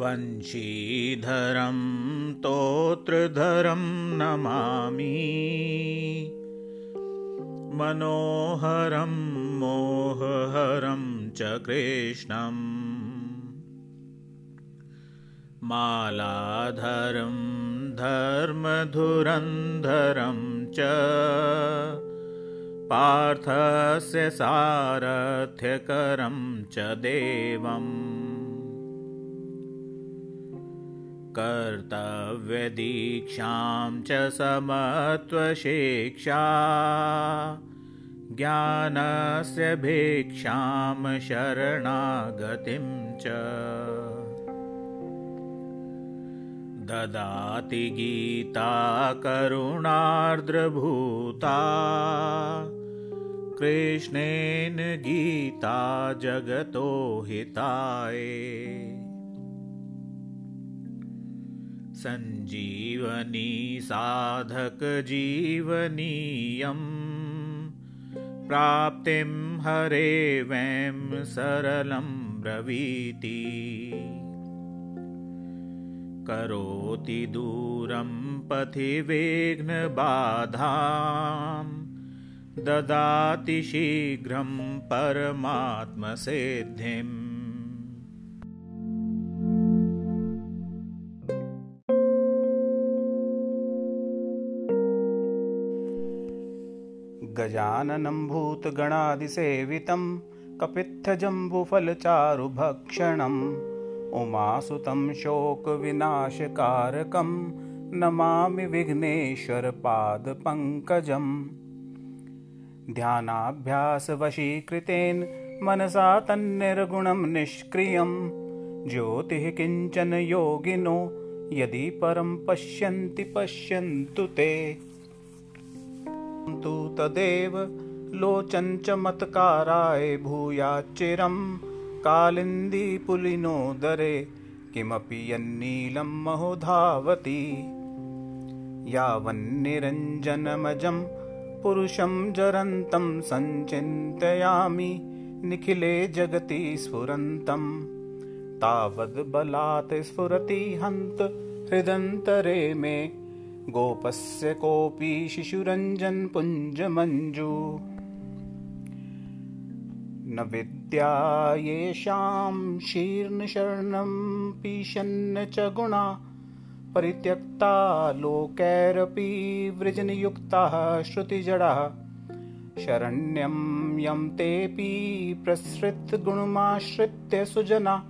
वंशीधरं तोत्रधरं नमामि। मनोहरं मोहहरं च कृष्णम् मालाधरं धर्मधुरन्धरं च। पार्थस्य सारथ्यकरं च देवम् कर्तव्यदीक्षां च समत्वशिक्षा। ज्ञानस्य भिक्षां शरणागतिं च। ददाति गीता करुणार्द्रभूता। कृष्णेन गीता जगतो हिताय सञ्जीवनी साधकजीवनीयम्। प्राप्तिं हरे वैं सरलं ब्रवीति। करोति दूरं पथि विघ्नबाधां ददाति शीघ्रं परमात्मसिद्धिम् गजाननं भूतगणादिसेवितं कपित्थजम्बुफलचारुभक्षणम् उमासुतं शोकविनाशकारकं नमामि विघ्नेश्वरपादपङ्कजम् ध्यानाभ्यासवशीकृतेन मनसा तन्निर्गुणं निष्क्रियं। ज्योतिः किञ्चन योगिनो यदि परं पश्यन्ति पश्यन्तु ते। तु तदेव लोचञ्चमत्काराय भूयाच्चिरं कालिन्दीपुलिनोदरे किमपि यन्नीलं महो धावति यावन्निरञ्जनमजं पुरुषं जरन्तं सञ्चिन्तयामि निखिले जगति स्फुरन्तं। तावद्बलात् स्फुरति हन्त हृदन्तरे मे गोपस्य कोऽपि शिशुरञ्जनपुञ्जमञ्जु न विद्या येषां शीर्णशरणं पिशन्न च गुणा परित्यक्ता लोकैरपि वृजनयुक्ताः श्रुतिजडाः। शरण्यं यं तेऽपि प्रसृतगुणमाश्रित्य सुजना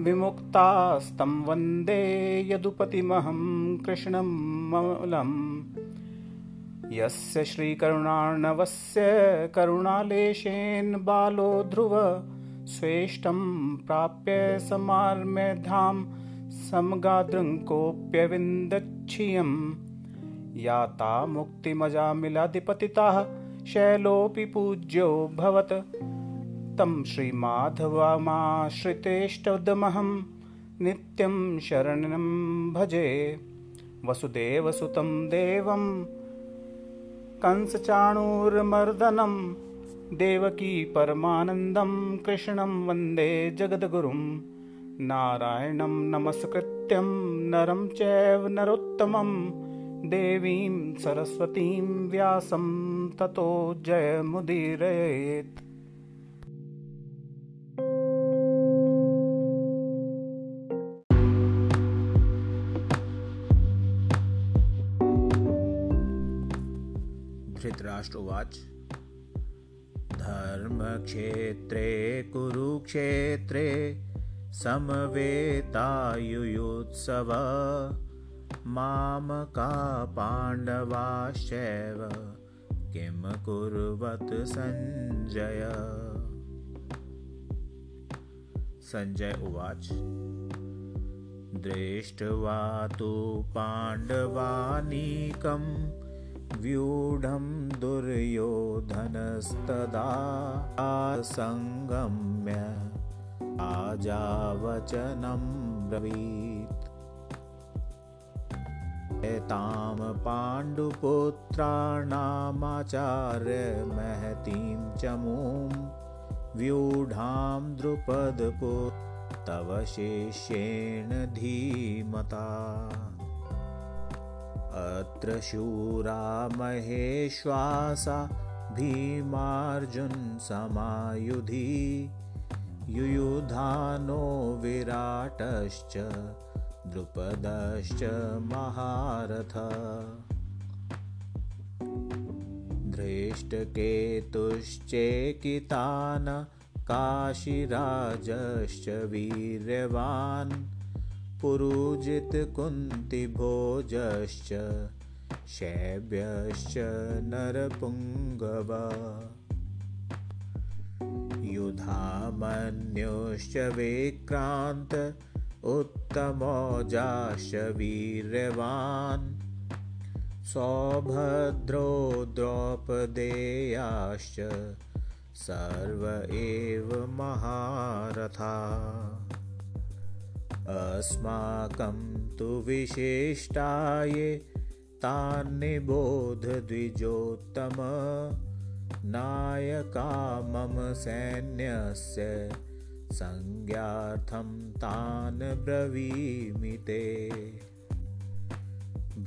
विमुक्तास्तं वंदे यदुपतिमहं कृष्णमलम् यस्य श्रीकरुणार्णवस्य करुणालेशेन बालो ध्रुव स्वेष्टं प्राप्य समार्म्यधां समगादृङ्कोऽप्यविन्दच्छियं याता मुक्तिमजामिलाधिपतिताः शैलोऽपि पूज्यो भवत्। तं श्रीमाधवमाश्रितेष्टदमहं नित्यं शरणं भजे वसुदेवसुतं देवं कंसचाणूरमर्दनं देवकी परमानन्दं कृष्णं वन्दे जगद्गुरुं नारायणं नमस्कृत्यं नरं चैव नरोत्तमं देवीं सरस्वतीं व्यासं ततो जयमुदीरयेत् धर्मक्षेत्रे कुरुक्षेत्रे समवेतायुयुत्सव मामका पाण्डवाश्चैव किं कुर्वत् सञ्जय सञ्जय उवाच दृष्ट्वा तु पाण्डवानीकम् व्यूढं दुर्योधनस्तदा सङ्गम्य आजावचनं ब्रवीत्। एतां पाण्डुपुत्राणामाचार्यमहतीं चमूं व्यूढां द्रुपदपुत्रं तव शिष्येण धीमता अत्र शूरा महेश्वासा भीमार्जुनसमायुधि युयुधानो विराटश्च द्रुपदश्च महारथ। धृष्टकेतुश्चेकितान् काशीराजश्च वीर्यवान् पुरुजितकुन्तिभोजश्च शैब्यश्च नरपुङ्गव। युधामन्युश्च विक्रान्त उत्तमौजाश्च वीर्यवान्। सौभद्रो द्रौपदेयाश्च सर्व एव महारथा अस्माकं तु विशिष्टाये तान्निबोधद्विजोत्तम नायका मम सैन्यस्य संज्ञार्थं तान् ब्रवीमि ते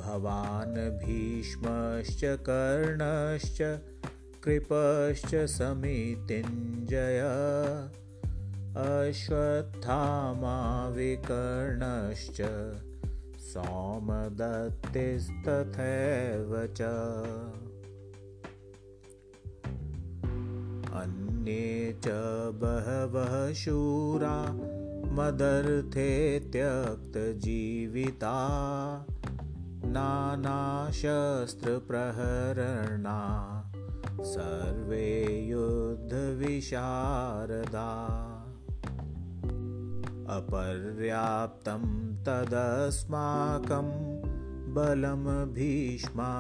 भवान् भीष्मश्च कर्णश्च कृपश्च समितिञ्जय अश्वत्थामाविकर्णश्च सोमदत्तिस्तथैव च। अन्ये च बहवः शूरा मदर्थे त्यक्तजीविता नानाशस्त्रप्रहरणा सर्वे युद्धविशारदा अपर्याप्तं तदस्माकं बलं भीष्माभिरक्षितं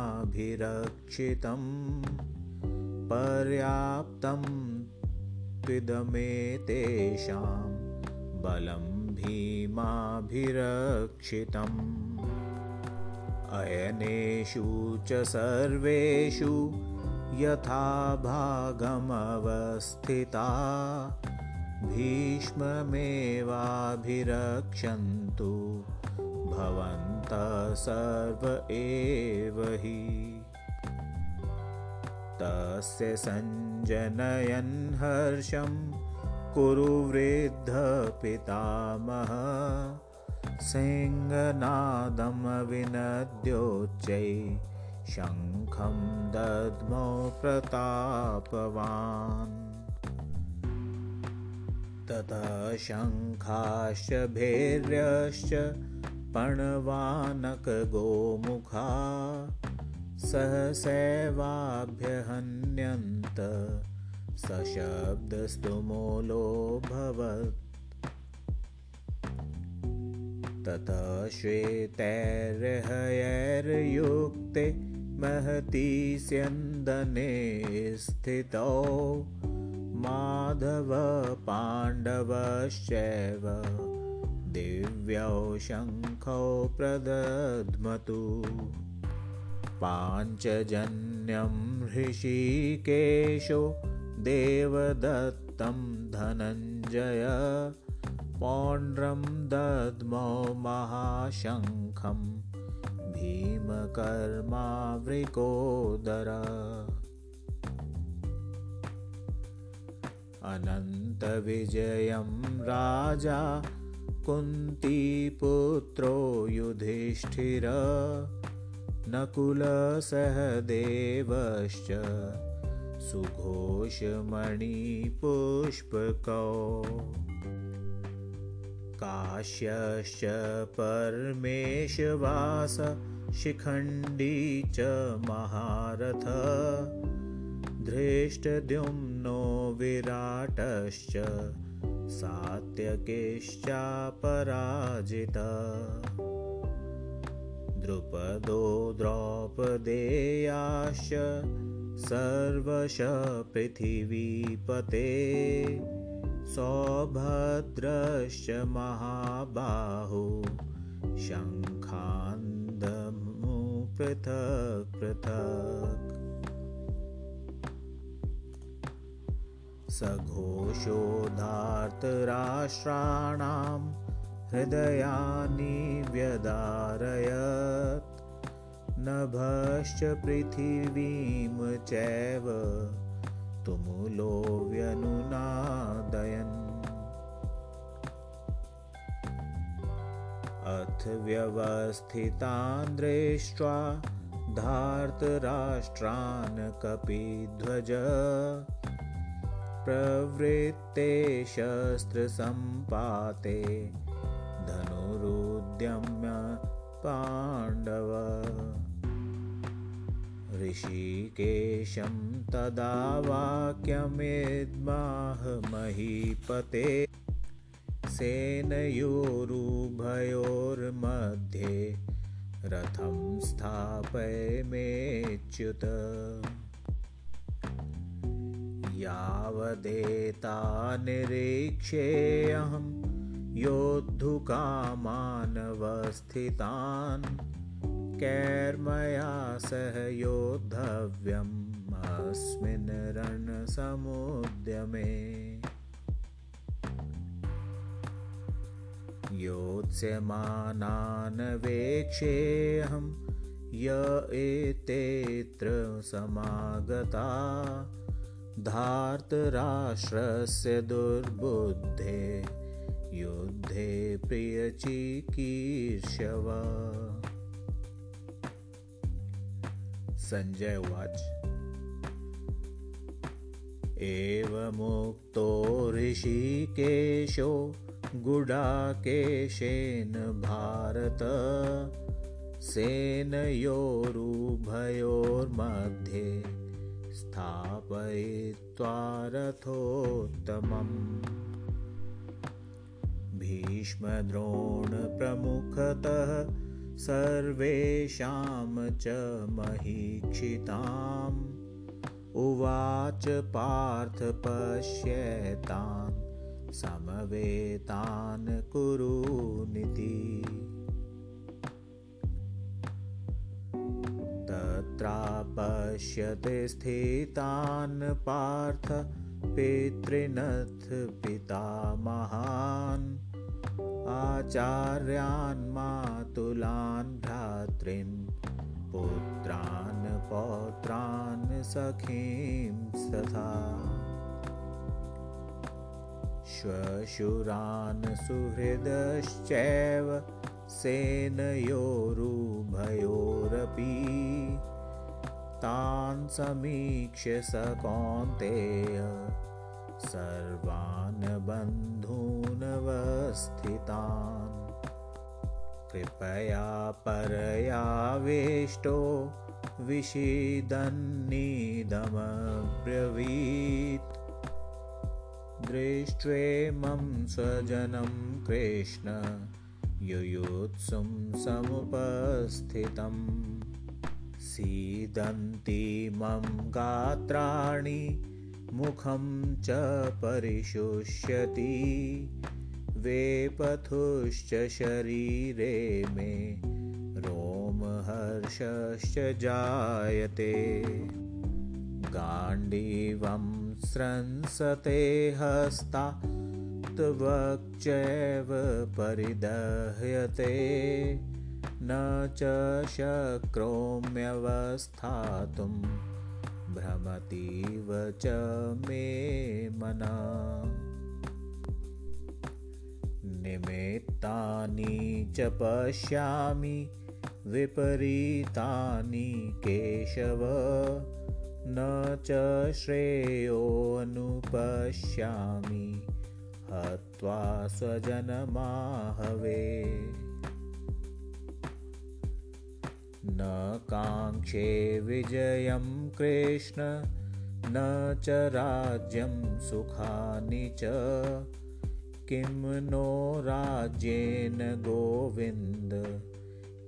पर्याप्तं त्विदमेतेषां बलं भीमाभिरक्षितम्। अयनेषु च सर्वेषु यथा भागमवस्थिता भीष्ममेवाभिरक्षन्तु। भवन्तः सर्व एव हि। तस्य सञ्जनयन् हर्षं कुरु वृद्धपितामह सिंहनादं विनद्योच्चै शङ्खं दद्मो प्रतापवान् ततः शङ्खाश्च भैर्यश्च पणवानकगोमुखा सहसैवाभ्यहन्यन्त सशब्दस्तुमूलोऽभवत्। ततः श्वेतैर्हयैर्युक्ते महती स्यन्दने स्थितौ माधवपाण्डवश्चैव दिव्यौ शङ्खौ प्रदध्मतु। पाञ्चजन्यं हृषीकेशो देवदत्तं धनञ्जय पौण्ड्रं दद्मौ महाशङ्खं भीमकर्मावृकोदर अनन्तविजयं राजा कुन्तीपुत्रो युधिष्ठिर नकुलसहदेवश्च सुघोषमणिपुष्पकौ। काश्यश्च परमेशवास शिखण्डी च महारथ धृष्टद्युम्नो विराटश्च सात्यकिश्चापराजित। द्रुपदो द्रौपदेयाश्च सर्वश पृथिवीपते। सौभद्रश्च महाबाहु शङ्खान्दमु पृथक् पृथक् सघोषोधार्तराष्ट्राणां हृदयानि व्यदारयत्। नभश्च पृथिवीं चैव तुमुलो व्यनुनादयन् अथ व्यवस्थितान् दृष्ट्वा धार्तराष्ट्रान् कपिध्वज प्रवृत्ते शस्त्रसम्पाते धनुरुद्यम्य पाण्डव। ऋषिकेशं तदा वाक्यमेद्माह महीपते सेनयोरुभयोर्मध्ये रथं स्थापयमेच्युत यावदेता निरीक्षेऽहं योद्धुकामानवस्थितान् कैर्मया सह योद्धव्यम् अस्मिन् रणसमुद्यमे। योत्स्यमानान् वेक्षेऽहं य एतेऽत्र समागता धार्तराष्ट्रस्य दुर्बुद्धे युद्धे प्रियचिकीर्षव सञ्जय उवाच एवमुक्तो ऋषिकेशो गुडाकेशेन भारत सेनयोरुभयोर्मध्ये। स्थापयित्वा रथोत्तमम्। भीष्मद्रोणप्रमुखतः सर्वेषां च महीक्षिताम्। उवाच पार्थ पश्येतान् समवेतान् कुरुनिति तत्रापश्यते स्थितान् पार्थ पितृनथ पितामहान् आचार्यान् मातुलान् भ्रातॄन् पुत्रान् पौत्रान् सखींस्तथा श्वशुरान् सुहृदश्चैव सेनयोरुभयोरपि तान् समीक्ष्य स कौन्तेय। सर्वान् बन्धूनवस्थितान्। कृपया परयावेष्टो विषीदन्निदमब्रवीत्। दृष्ट्वेमं स्वजनं कृष्ण युयुत्सुं समुपस्थितम् सीदन्तीमं गात्राणि मुखं च परिशुष्यति। वेपथुश्च शरीरे मे रोमहर्षश्च जायते। गाण्डीवं स्रंसते हस्ता त्वक्चैव परिदह्यते न च शक्रोम्यवस्थातुं भ्रमतीव च मे मना। निमित्तानि च पश्यामि विपरीतानि केशव न च श्रेयोऽनुपश्यामि हत्वा स्वजनमाहवे न काङ्क्षे विजयं कृष्ण न च राज्यं सुखानि च। किं नो राज्येन गोविन्द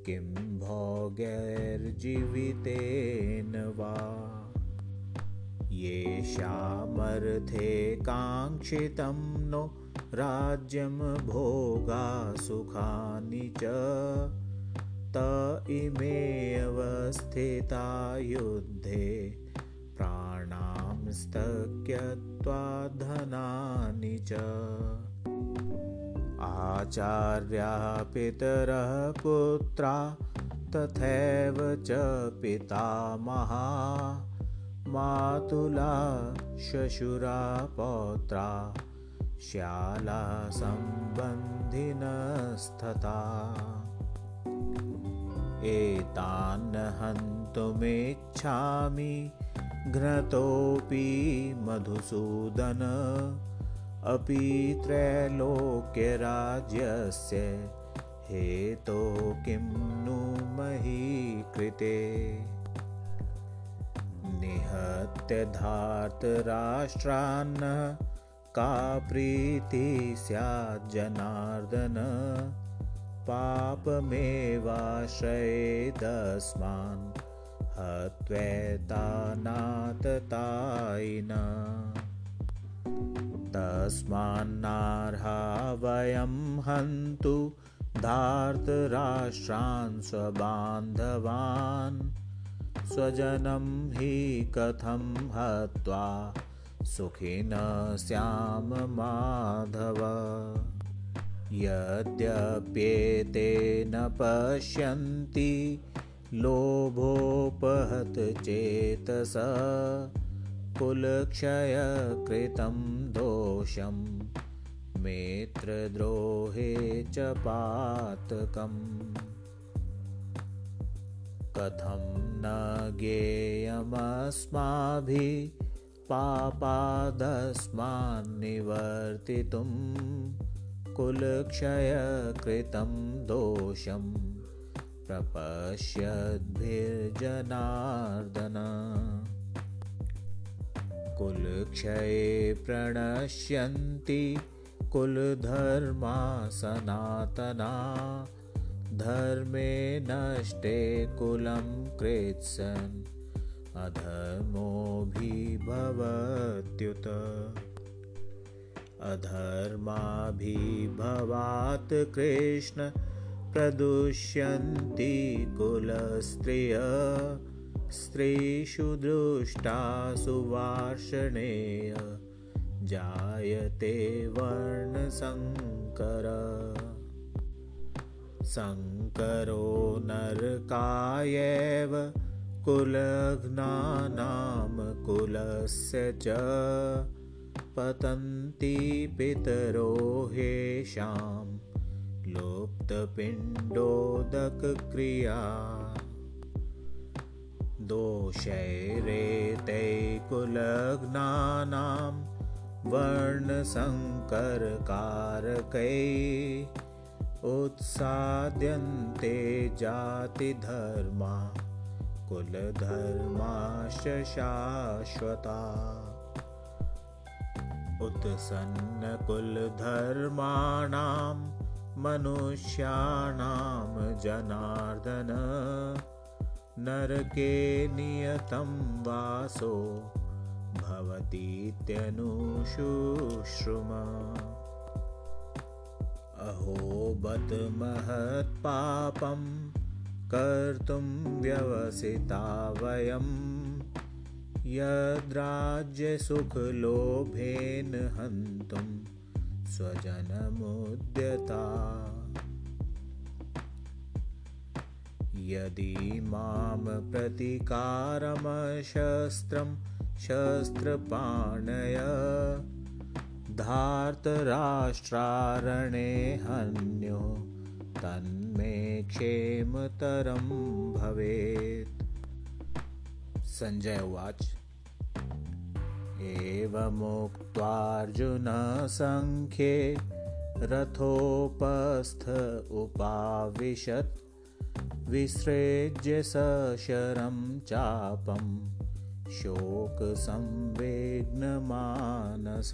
किं भोगैर्जीवितेन वा। येषामर्थे काङ्क्षितं नो राज्यं भोगा सुखानि च त इमे अवस्थिता युद्धे प्राणां धनानि च। आचार्याः पितरः पुत्रा तथैव च पितामहा मातुला श्वशुरा पौत्रा श्याला सम्बन्धिनस्तथा एतान् हन्तुमिच्छामि घ्नतोऽपि मधुसूदन। अपि त्रैलोक्यराज्यस्य हेतो किं नु मही कृते निहत्यधार्तराष्ट्रान् का प्रीति स्याज्जनार्दन पापमेवाश्रयेदस्मान् हत्वेतानाततायिन तस्मान्नार्हा वयं हन्तु धार्तराष्ट्रान् स्वबान्धवान्। स्वजनं हि कथं हत्वा सुखिन स्याम माधव यद्यप्येते न पश्यन्ति लोभोपहत चेतस कुलक्षयकृतं दोषं मेत्रद्रोहे च पातकम्। कथं न ज्ञेयमस्माभिः पापादस्मान्निवर्तितुम् कुलक्षयकृतं दोषं प्रपश्यद्भिर्जनार्दन। कुलक्षये प्रणश्यन्ति कुलधर्मा सनातना धर्मे नष्टे कुलं कृत्सन् अधर्मोऽभिभवत्युत अधर्माभिभवात् कृष्ण प्रदुष्यन्ति कुलस्त्रिय। स्त्रीषु दृष्टासु वार्षणेय जायते वर्णशङ्कर। शङ्करो नरकायैव कुलघ्नानां कुलस्य च पतन्ति पितरो हेषां लुप्तपिण्डोदकक्रिया। दोषैरेतैकुलघ्नानां वर्णसङ्करकारकै उत्साद्यन्ते जातिधर्मा कुलधर्माश्च शाश्वता उत्सन्नकुलधर्माणां मनुष्याणां जनार्दन। नरके नियतं वासो भवतीत्यनुशुश्रुम अहो बत महत्पापं कर्तुं व्यवसिता वयम् यद्राज्यसुखलोभेन हन्तुं स्वजनमुद्यता। यदि मां प्रतिकारमशस्त्रं शस्त्रपाणय धार्तराष्ट्रारणे हन्यो तन्मे क्षेमतरं भवेत् सञ्जय उवाच। एवमुक्त्वार्जुनसङ्ख्ये रथोपस्थ उपाविशत्। विसृज्य सशरं चापं शोकसंवेग्नमानस